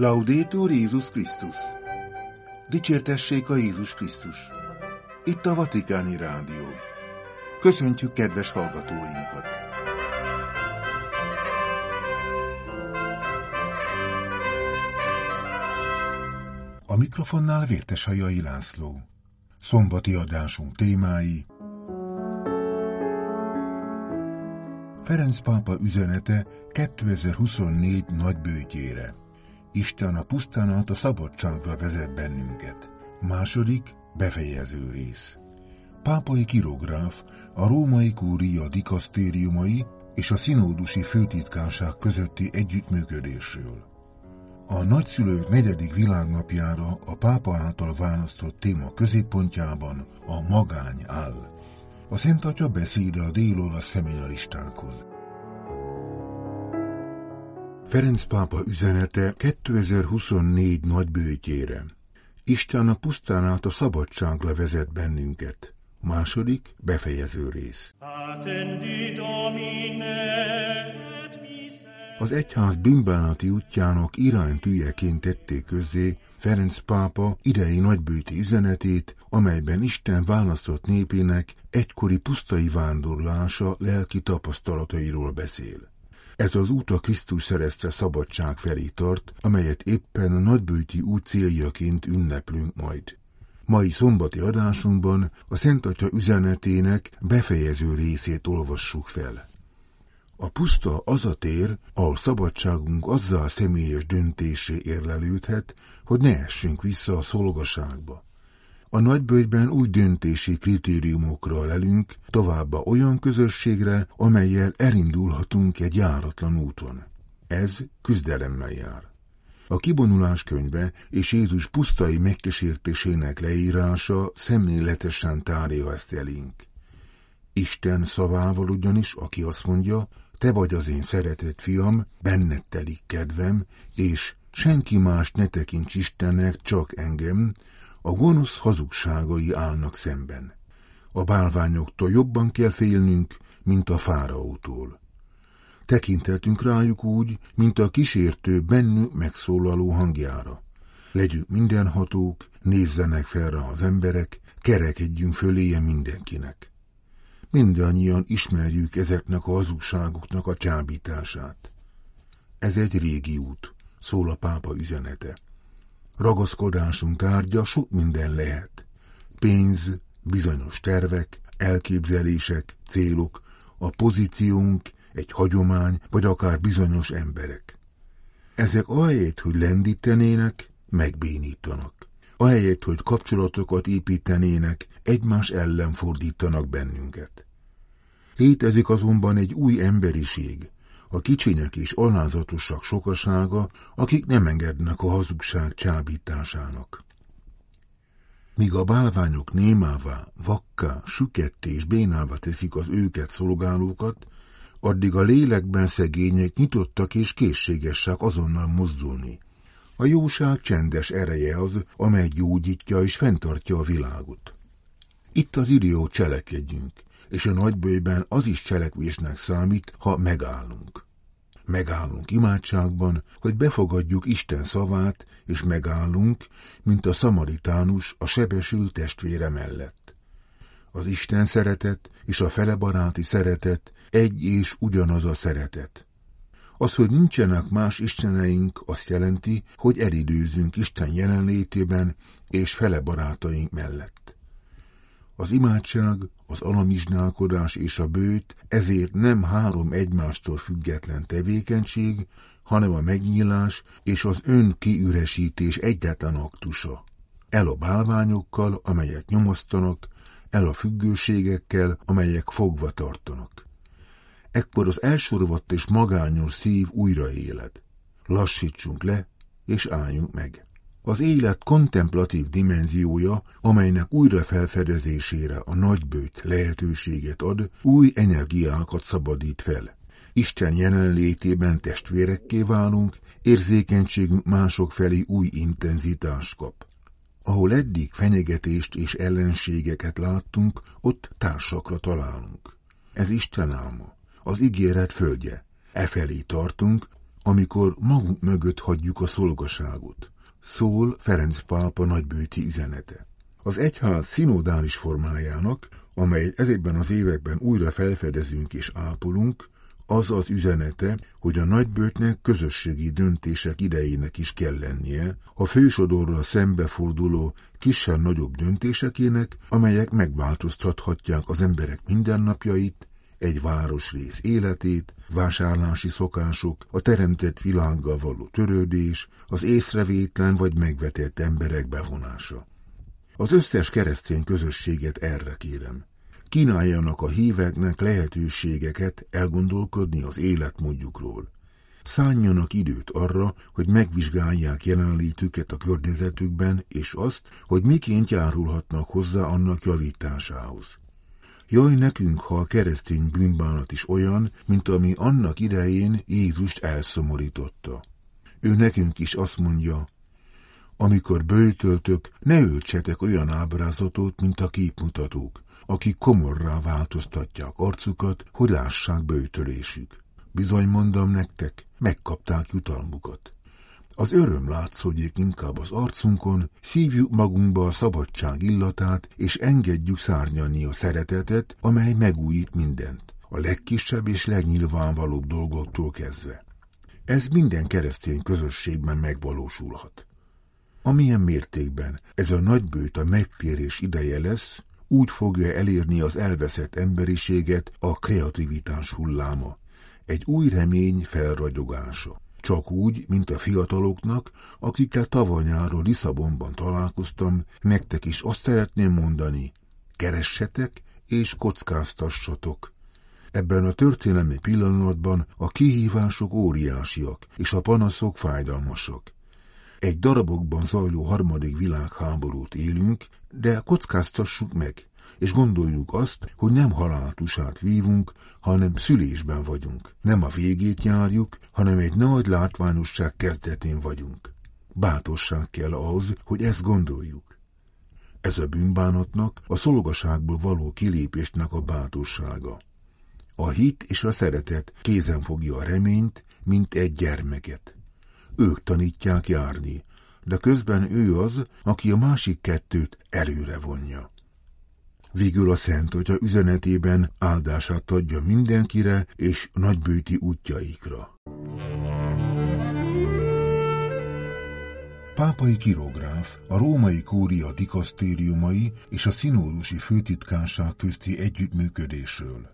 Laudétur Jézus Krisztus! Dicsértessék a Jézus Krisztus! Itt a Vatikáni Rádió. Köszöntjük kedves hallgatóinkat! A mikrofonnál Vértes Hajai László. Szombati adásunk témái Ferenc pápa üzenete 2024 nagybőtjére. Isten a pusztán át a szabadságra vezet bennünket. Második, befejező rész. Pápai kirográf, a római kúria dikasztériumai és a szinódusi főtitkárság közötti együttműködésről. A nagyszülők negyedik világnapjára a pápa által választott téma középpontjában a magány áll. A Szent Atya beszéde a dél szeminaristákhoz. Ferenc pápa üzenete 2024 nagybőtjére. Isten a pusztán át a szabadságra vezet bennünket. Második, befejező rész. Az egyház bimbánati útjának iránytűjeként tették közzé Ferenc pápa idei nagybőti üzenetét, amelyben Isten választott népének egykori pusztai vándorlása lelki tapasztalatairól beszél. Ez az út a Krisztus szerezte szabadság felé tart, amelyet éppen a nagybőti út céljaként ünneplünk majd. Mai szombati adásunkban a Szent Atya üzenetének befejező részét olvassuk fel. A puszta az a tér, ahol szabadságunk azzal személyes döntésé érlelődhet, hogy ne essünk vissza a szolgaságba. A nagybőjben új döntési kritériumokra lelünk, továbbá olyan közösségre, amelyel elindulhatunk egy járatlan úton. Ez küzdelemmel jár. A kibonulás könyve és Jézus pusztai megkísértésének leírása szemléletesen tárja ezt elénk. Isten szavával ugyanis, aki azt mondja, te vagy az én szeretett fiam, benned telik kedvem, és senki más ne tekints Istennek, csak engem, a gonosz hazugságai állnak szemben. A bálványoktól jobban kell félnünk, mint a fáraótól. Tekintetünk rájuk úgy, mint a kísértő bennük megszólaló hangjára. Legyünk mindenhatók, nézzenek fel rá az emberek, kerekedjünk föléje mindenkinek. Mindannyian ismerjük ezeknek a hazugságoknak a csábítását. Ez egy régi út, szól a pápa üzenete. Ragaszkodásunk tárgya sok minden lehet. Pénz, bizonyos tervek, elképzelések, célok, a pozíciónk, egy hagyomány, vagy akár bizonyos emberek. Ezek ahelyett, hogy lendítenének, megbénítanak. Ahelyett, hogy kapcsolatokat építenének, egymás ellen fordítanak bennünket. Létezik azonban egy új emberiség, a kicsinyek és alázatosak sokasága, akik nem engednek a hazugság csábításának. Míg a bálványok némává, vakká, süketté és bénálva teszik az őket szolgálókat, addig a lélekben szegények nyitottak és készségesek azonnal mozdulni. A jóság csendes ereje az, amely gyógyítja és fenntartja a világot. Itt az idő, cselekedjünk, és a nagybőjben az is cselekvésnek számít, ha megállunk. Megállunk imádságban, hogy befogadjuk Isten szavát, és megállunk, mint a szamaritánus a sebesült testvére mellett. Az Isten szeretet és a felebaráti szeretet egy és ugyanaz a szeretet. Az, hogy nincsenek más isteneink, azt jelenti, hogy elidőzünk Isten jelenlétében és fele barátaink mellett. Az imádság, az alamizsnálkodás és a bőt ezért nem három egymástól független tevékenység, hanem a megnyílás és az ön kiüresítés egyetlen aktusa. El a bálványokkal, amelyek nyomasztanak, el a függőségekkel, amelyek fogva tartanak. Ekkor az elsorvadt és magányos szív újra éled. Lassítsunk le, és álljunk meg. Az élet kontemplatív dimenziója, amelynek újra felfedezésére a nagybőt lehetőséget ad, új energiákat szabadít fel. Isten jelenlétében testvérekké válunk, érzékenységünk mások felé új intenzitást kap. Ahol eddig fenyegetést és ellenségeket láttunk, ott társakra találunk. Ez Isten álma, az ígéret földje. E felé tartunk, amikor magunk mögött hagyjuk a szolgaságot. Szól Ferenc pápa nagybőti üzenete. Az egyház szinodális formájának, amelyet ezekben az években újra felfedezünk és ápolunk, az az üzenete, hogy a nagybőtnek közösségi döntések idejének is kell lennie, a fősodorral szembeforduló kisebb-nagyobb döntésekének, amelyek megváltoztathatják az emberek mindennapjait, egy városrész életét, vásárlási szokások, a teremtett világgal való törődés, az észrevétlen vagy megvetett emberek bevonása. Az összes keresztény közösséget erre kérem. Kínáljanak a híveknek lehetőségeket elgondolkodni az életmódjukról. Szánjanak időt arra, hogy megvizsgálják jelenlétüket a környezetükben, és azt, hogy miként járulhatnak hozzá annak javításához. Jaj nekünk, ha a keresztény bűnbánat is olyan, mint ami annak idején Jézust elszomorította. Ő nekünk is azt mondja, amikor bőjtöltök, ne öltsetek olyan ábrázatot, mint a képmutatók, akik komorrá változtatják arcukat, hogy lássák bőtölésük. Bizony mondom nektek, megkapták jutalmukat. Az öröm látszódjék inkább az arcunkon, szívjuk magunkba a szabadság illatát, és engedjük szárnyalni a szeretetet, amely megújít mindent, a legkisebb és legnyilvánvalóbb dolgoktól kezdve. Ez minden keresztény közösségben megvalósulhat. Amilyen mértékben ez a nagybőt a megtérés ideje lesz, úgy fogja elérni az elveszett emberiséget a kreativitás hulláma, egy új remény felragyogása. Csak úgy, mint a fiataloknak, akikkel tavaly Lisszabonban találkoztam, nektek is azt szeretném mondani, keressetek és kockáztassatok. Ebben a történelmi pillanatban a kihívások óriásiak, és a panaszok fájdalmasak. Egy darabokban zajló harmadik világháborút élünk, de kockáztassuk meg, és gondoljuk azt, hogy nem haláltusát vívunk, hanem szülésben vagyunk. Nem a végét járjuk, hanem egy nagy látványosság kezdetén vagyunk. Bátorság kell ahhoz, hogy ezt gondoljuk. Ez a bűnbánatnak, a szolgaságból való kilépésnek a bátorsága. A hit és a szeretet kézen fogja a reményt, mint egy gyermeket. Ők tanítják járni, de közben ő az, aki a másik kettőt előre vonja. Végül a Szent Atya üzenetében áldását adja mindenkire és nagybőti útjaikra. Pápai kirográf, a római kúria dikasztériumai és a szinódusi főtitkánság közti együttműködésről.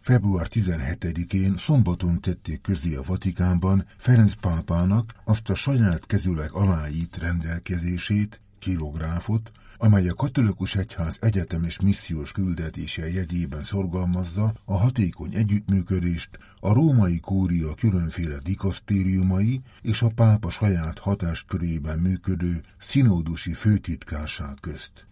Február 17-én szombaton tették közé a Vatikánban Ferenc pápának azt a saját kezüleg aláít rendelkezését, kilográfot, amely a katolikus egyház egyetemes missziós küldetése jegyében szorgalmazza a hatékony együttműködést a római kúria különféle dikasztériumai és a pápa saját hatáskörében működő szinódusi főtitkárság közt.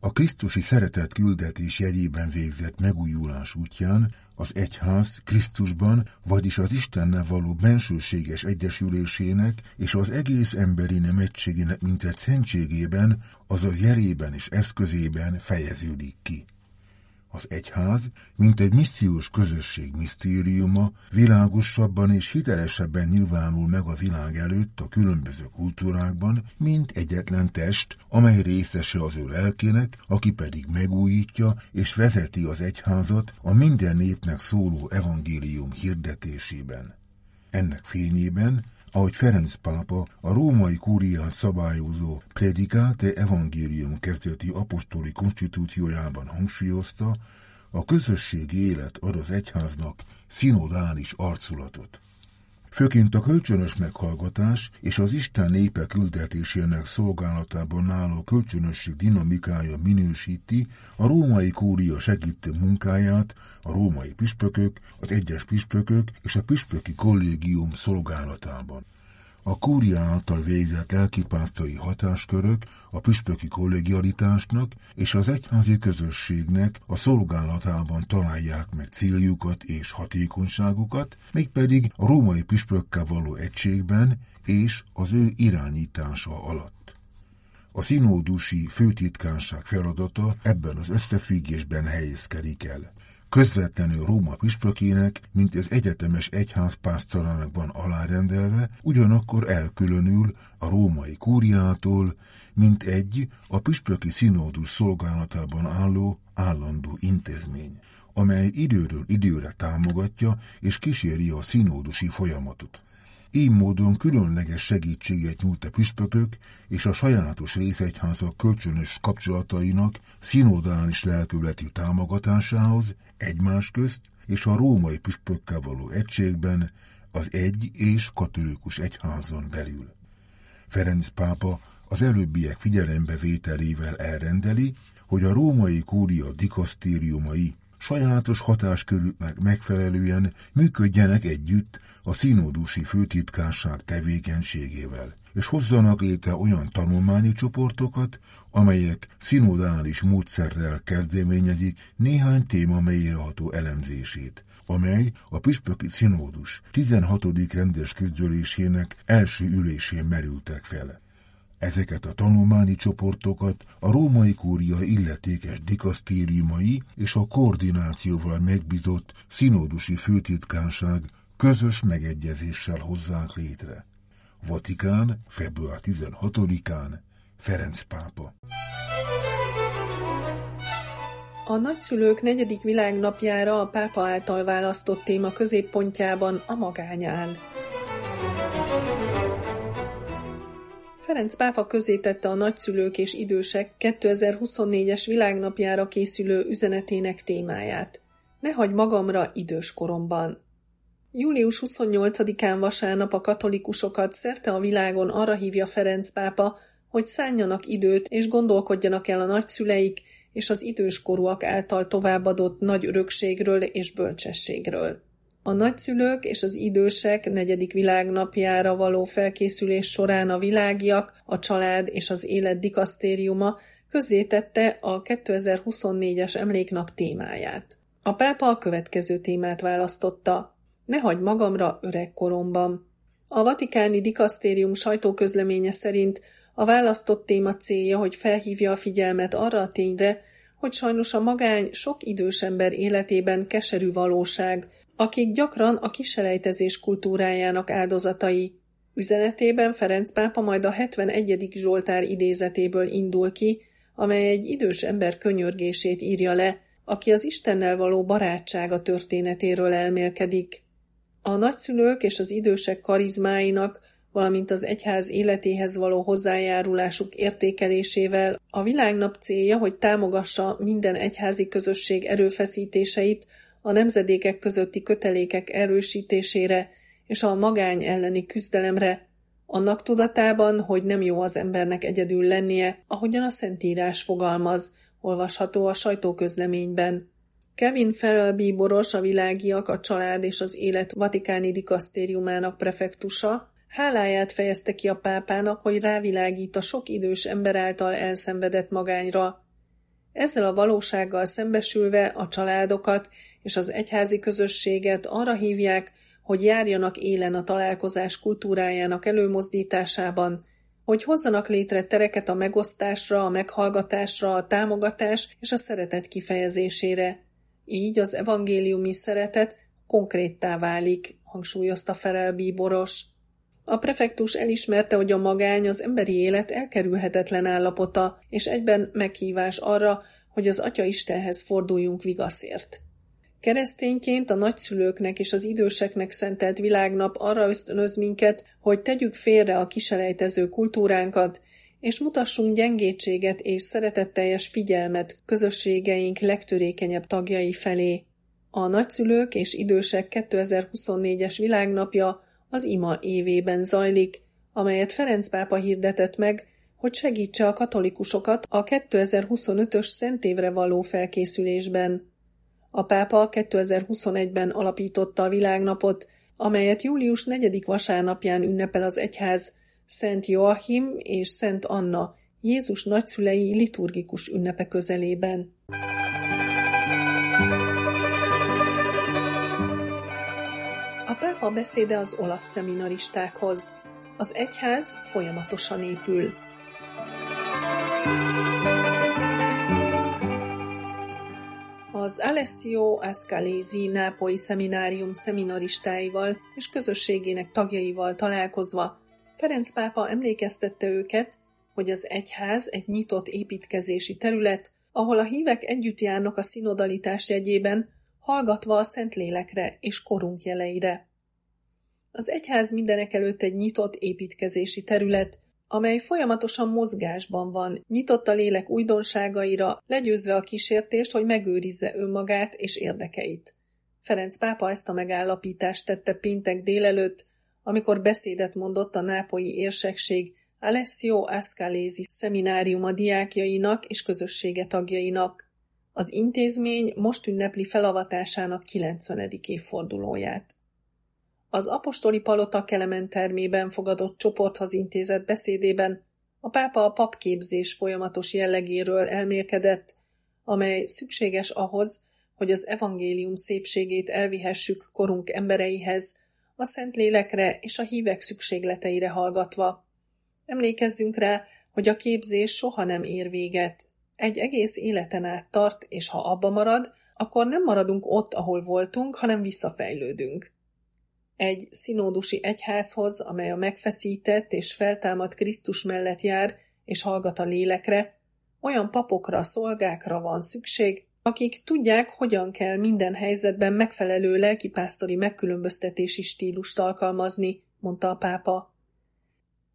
A Krisztusi szeretet küldetés jegyében végzett megújulás útján az egyház Krisztusban, vagyis az Istennel való bensőséges egyesülésének és az egész emberi nem egységének mintegy szentségében, azaz jerében és eszközében fejeződik ki. Az egyház, mint egy missziós közösség misztériuma, világosabban és hitelesebben nyilvánul meg a világ előtt a különböző kultúrákban, mint egyetlen test, amely részese az ő lelkének, aki pedig megújítja és vezeti az egyházat a minden népnek szóló evangélium hirdetésében. Ennek fényében ahogy Ferenc pápa a római kúriát szabályozó Predicate Evangelium kezdeti apostoli konstitúciójában hangsúlyozta, a közösségi élet ad az egyháznak szinodális arculatot. Főként a kölcsönös meghallgatás és az Isten népe küldetésének szolgálatában álló kölcsönösség dinamikája minősíti a római kúria segítő munkáját, a római püspökök, az egyes püspökök és a püspöki kollégium szolgálatában. A kúria által végzett lelkipásztai hatáskörök a püspöki kollegialitásnak és az egyházi közösségnek a szolgálatában találják meg céljukat és hatékonyságukat, mégpedig a római püspökkel való egységben és az ő irányítása alatt. A szinódusi főtitkánság feladata ebben az összefüggésben helyezkedik el. Közvetlenül Róma püspökének, mint az egyetemes egyházpásztorának van alárendelve, ugyanakkor elkülönül a római kúriától, mint egy a püspöki színódus szolgálatában álló állandó intézmény, amely időről időre támogatja és kíséri a színódusi folyamatot. Így módon különleges segítséget nyújt a püspökök és a sajátos részegyházak kölcsönös kapcsolatainak szinodális lelkületi támogatásához egymás közt és a római püspökkel való egységben az egy és katolikus egyházon belül. Ferenc pápa az előbbiek figyelembevételével elrendeli, hogy a római kúria dikasztériumai sajátos hatáskörüknek megfelelően működjenek együtt a színódusi főtitkárság tevékenységével, és hozzanak létre olyan tanulmányi csoportokat, amelyek szinodális módszerrel kezdeményezik néhány téma mélyreható elemzését, amely a Püspöki Színódus 16. rendes közgyűlésének első ülésén merültek fel. Ezeket a tanulmányi csoportokat a római kúria illetékes dikasztériumai és a koordinációval megbízott színódusi főtitkánság közös megegyezéssel hozzák létre. Vatikán, február 16-án, Ferenc pápa. A nagyszülők negyedik világnapjára a pápa által választott téma középpontjában a magány áll. Ferenc pápa közé tette a nagyszülők és idősek 2024-es világnapjára készülő üzenetének témáját. Ne hagy magamra idős koromban. Július 28-án vasárnap a katolikusokat szerte a világon arra hívja Ferenc pápa, hogy szánjanak időt és gondolkodjanak el a nagyszüleik és az időskorúak által továbbadott nagy örökségről és bölcsességről. A nagyszülők és az idősek negyedik világnapjára való felkészülés során a világiak, a család és az élet dikasztériuma közzétette a 2024-es emléknap témáját. A pápa a következő témát választotta. Ne hagyd magamra öreg koromban. A vatikáni dikasztérium sajtóközleménye szerint a választott téma célja, hogy felhívja a figyelmet arra a tényre, hogy sajnos a magány sok idős ember életében keserű valóság, akik gyakran a kiselejtezés kultúrájának áldozatai. Üzenetében Ferenc pápa majd a 71. Zsoltár idézetéből indul ki, amely egy idős ember könyörgését írja le, aki az Istennel való barátsága történetéről elmélkedik. A nagyszülők és az idősek karizmáinak, valamint az egyház életéhez való hozzájárulásuk értékelésével a világnap célja, hogy támogassa minden egyházi közösség erőfeszítéseit a nemzedékek közötti kötelékek erősítésére és a magány elleni küzdelemre, annak tudatában, hogy nem jó az embernek egyedül lennie, ahogyan a Szentírás fogalmaz, olvasható a sajtóközleményben. Kevin Farrell bíboros, a világiak, a család és az élet vatikáni dikasztériumának prefektusa, háláját fejezte ki a pápának, hogy rávilágít a sok idős ember által elszenvedett magányra. Ezzel a valósággal szembesülve a családokat és az egyházi közösséget arra hívják, hogy járjanak élen a találkozás kultúrájának előmozdításában, hogy hozzanak létre tereket a megosztásra, a meghallgatásra, a támogatás és a szeretet kifejezésére. Így az evangéliumi szeretet konkréttá válik, hangsúlyozta Ferel Bíboros. A prefektus elismerte, hogy a magány az emberi élet elkerülhetetlen állapota, és egyben meghívás arra, hogy az Atya Istenhez forduljunk vigaszért. Keresztényként a nagyszülőknek és az időseknek szentelt világnap arra ösztönöz minket, hogy tegyük félre a kiselejtező kultúránkat, és mutassunk gyengétséget és szeretetteljes figyelmet közösségeink legtörékenyebb tagjai felé. A nagyszülők és idősek 2024-es világnapja az ima évében zajlik, amelyet Ferenc pápa hirdetett meg, hogy segítse a katolikusokat a 2025-ös szentévre való felkészülésben. A pápa 2021-ben alapította a világnapot, amelyet július 4. vasárnapján ünnepel az egyház Szent Joachim és Szent Anna, Jézus nagyszülei liturgikus ünnepe közelében. A pápa beszéde az olasz szeminaristákhoz. Az egyház folyamatosan épül. Az Alessio Ascalesi nápoi szeminárium szeminaristáival és közösségének tagjaival találkozva Ferenc pápa emlékeztette őket, hogy az egyház egy nyitott építkezési terület, ahol a hívek együtt járnak a szinodalitás jegyében, hallgatva a Szentlélekre és korunk jeleire. Az egyház mindenek előtt egy nyitott építkezési terület, amely folyamatosan mozgásban van, nyitott a lélek újdonságaira, legyőzve a kísértést, hogy megőrizze önmagát és érdekeit. Ferenc pápa ezt a megállapítást tette péntek délelőtt, amikor beszédet mondott a nápolyi érsekség Alessio Ascalesi szemináriuma diákjainak és közössége tagjainak. Az intézmény most ünnepli felavatásának 90. évfordulóját. Az apostoli palota Kelemen termében fogadott csoporthoz intézett beszédében a pápa a papképzés folyamatos jellegéről elmélkedett, amely szükséges ahhoz, hogy az evangélium szépségét elvihessük korunk embereihez, a szent lélekre és a hívek szükségleteire hallgatva. Emlékezzünk rá, hogy a képzés soha nem ér véget. Egy egész életen át tart, és ha abba marad, akkor nem maradunk ott, ahol voltunk, hanem visszafejlődünk. Egy szinódusi egyházhoz, amely a megfeszített és feltámadt Krisztus mellett jár, és hallgat a lélekre, olyan papokra, szolgákra van szükség, akik tudják, hogyan kell minden helyzetben megfelelő lelkipásztori megkülönböztetési stílust alkalmazni, mondta a pápa.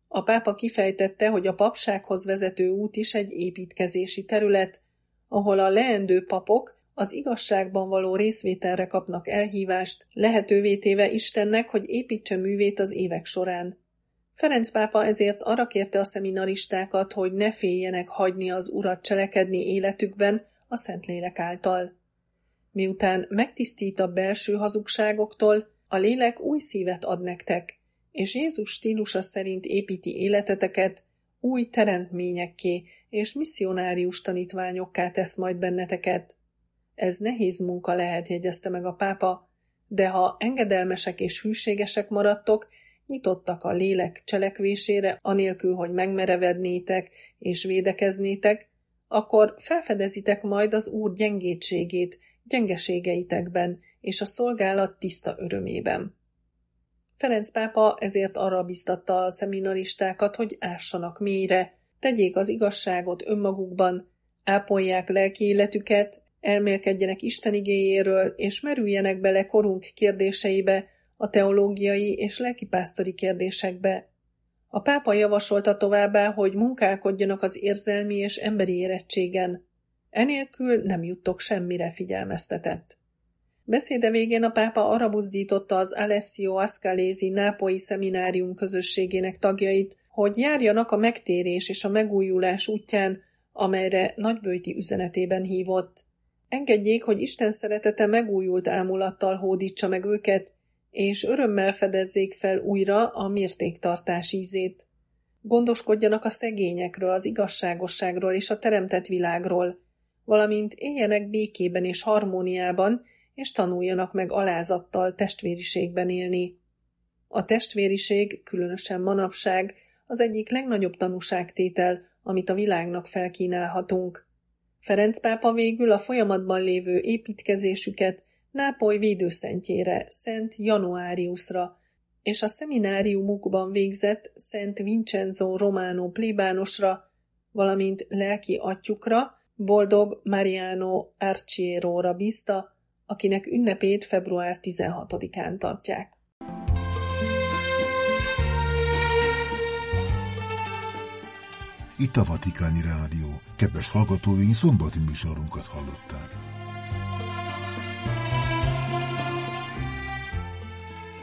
A pápa kifejtette, hogy a papsághoz vezető út is egy építkezési terület, ahol a leendő papok az igazságban való részvételre kapnak elhívást, lehetővé téve Istennek, hogy építse művét az évek során. Ferenc pápa ezért arra kérte a szeminaristákat, hogy ne féljenek hagyni az urat cselekedni életükben a Szentlélek által. Miután megtisztít a belső hazugságoktól, a lélek új szívet ad nektek, és Jézus stílusa szerint építi életeteket, új teremtményekké és misszionárius tanítványokká tesz majd benneteket. Ez nehéz munka lehet, jegyezte meg a pápa, de ha engedelmesek és hűségesek maradtok, nyitottak a lélek cselekvésére, anélkül, hogy megmerevednétek és védekeznétek, akkor felfedezitek majd az Úr gyengétségét gyengeségeitekben és a szolgálat tiszta örömében. Ferenc pápa ezért arra biztatta a szeminaristákat, hogy ássanak mélyre, tegyék az igazságot önmagukban, ápolják lelki életüket, elmélkedjenek Isten igéjéről, és merüljenek bele korunk kérdéseibe, a teológiai és lelkipásztori kérdésekbe. A pápa javasolta továbbá, hogy munkálkodjanak az érzelmi és emberi érettségen. Enélkül nem juttok semmire figyelmeztetett. Beszéde végén a pápa arra buzdította az Alessio Ascalesi nápoi szeminárium közösségének tagjait, hogy járjanak a megtérés és a megújulás útján, amelyre nagybőti üzenetében hívott. Engedjék, hogy Isten szeretete megújult ámulattal hódítsa meg őket, és örömmel fedezzék fel újra a mértéktartás ízét. Gondoskodjanak a szegényekről, az igazságosságról és a teremtett világról, valamint éljenek békében és harmóniában, és tanuljanak meg alázattal testvériségben élni. A testvériség, különösen manapság, az egyik legnagyobb tanúságtétel, amit a világnak felkínálhatunk. Ferenc pápa végül a folyamatban lévő építkezésüket Nápoly védőszentjére, Szent Januáriusra, és a szemináriumukban végzett Szent Vincenzo Romano plébánosra, valamint lelki atyukra, boldog Mariano Arciero-ra bízta, akinek ünnepét február 16-án tartják. Itt a Vatikáni Rádió. Kedves hallgatóink, szombati műsorunkat hallották.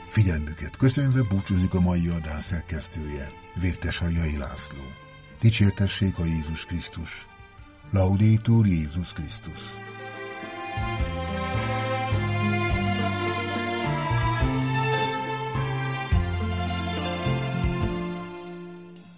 Figyelmüket köszönve búcsúzik a mai adás szerkesztője, Vértes Jai László. Dicsértessék a Jézus Krisztus. Laudétur Jézus Krisztus. thank you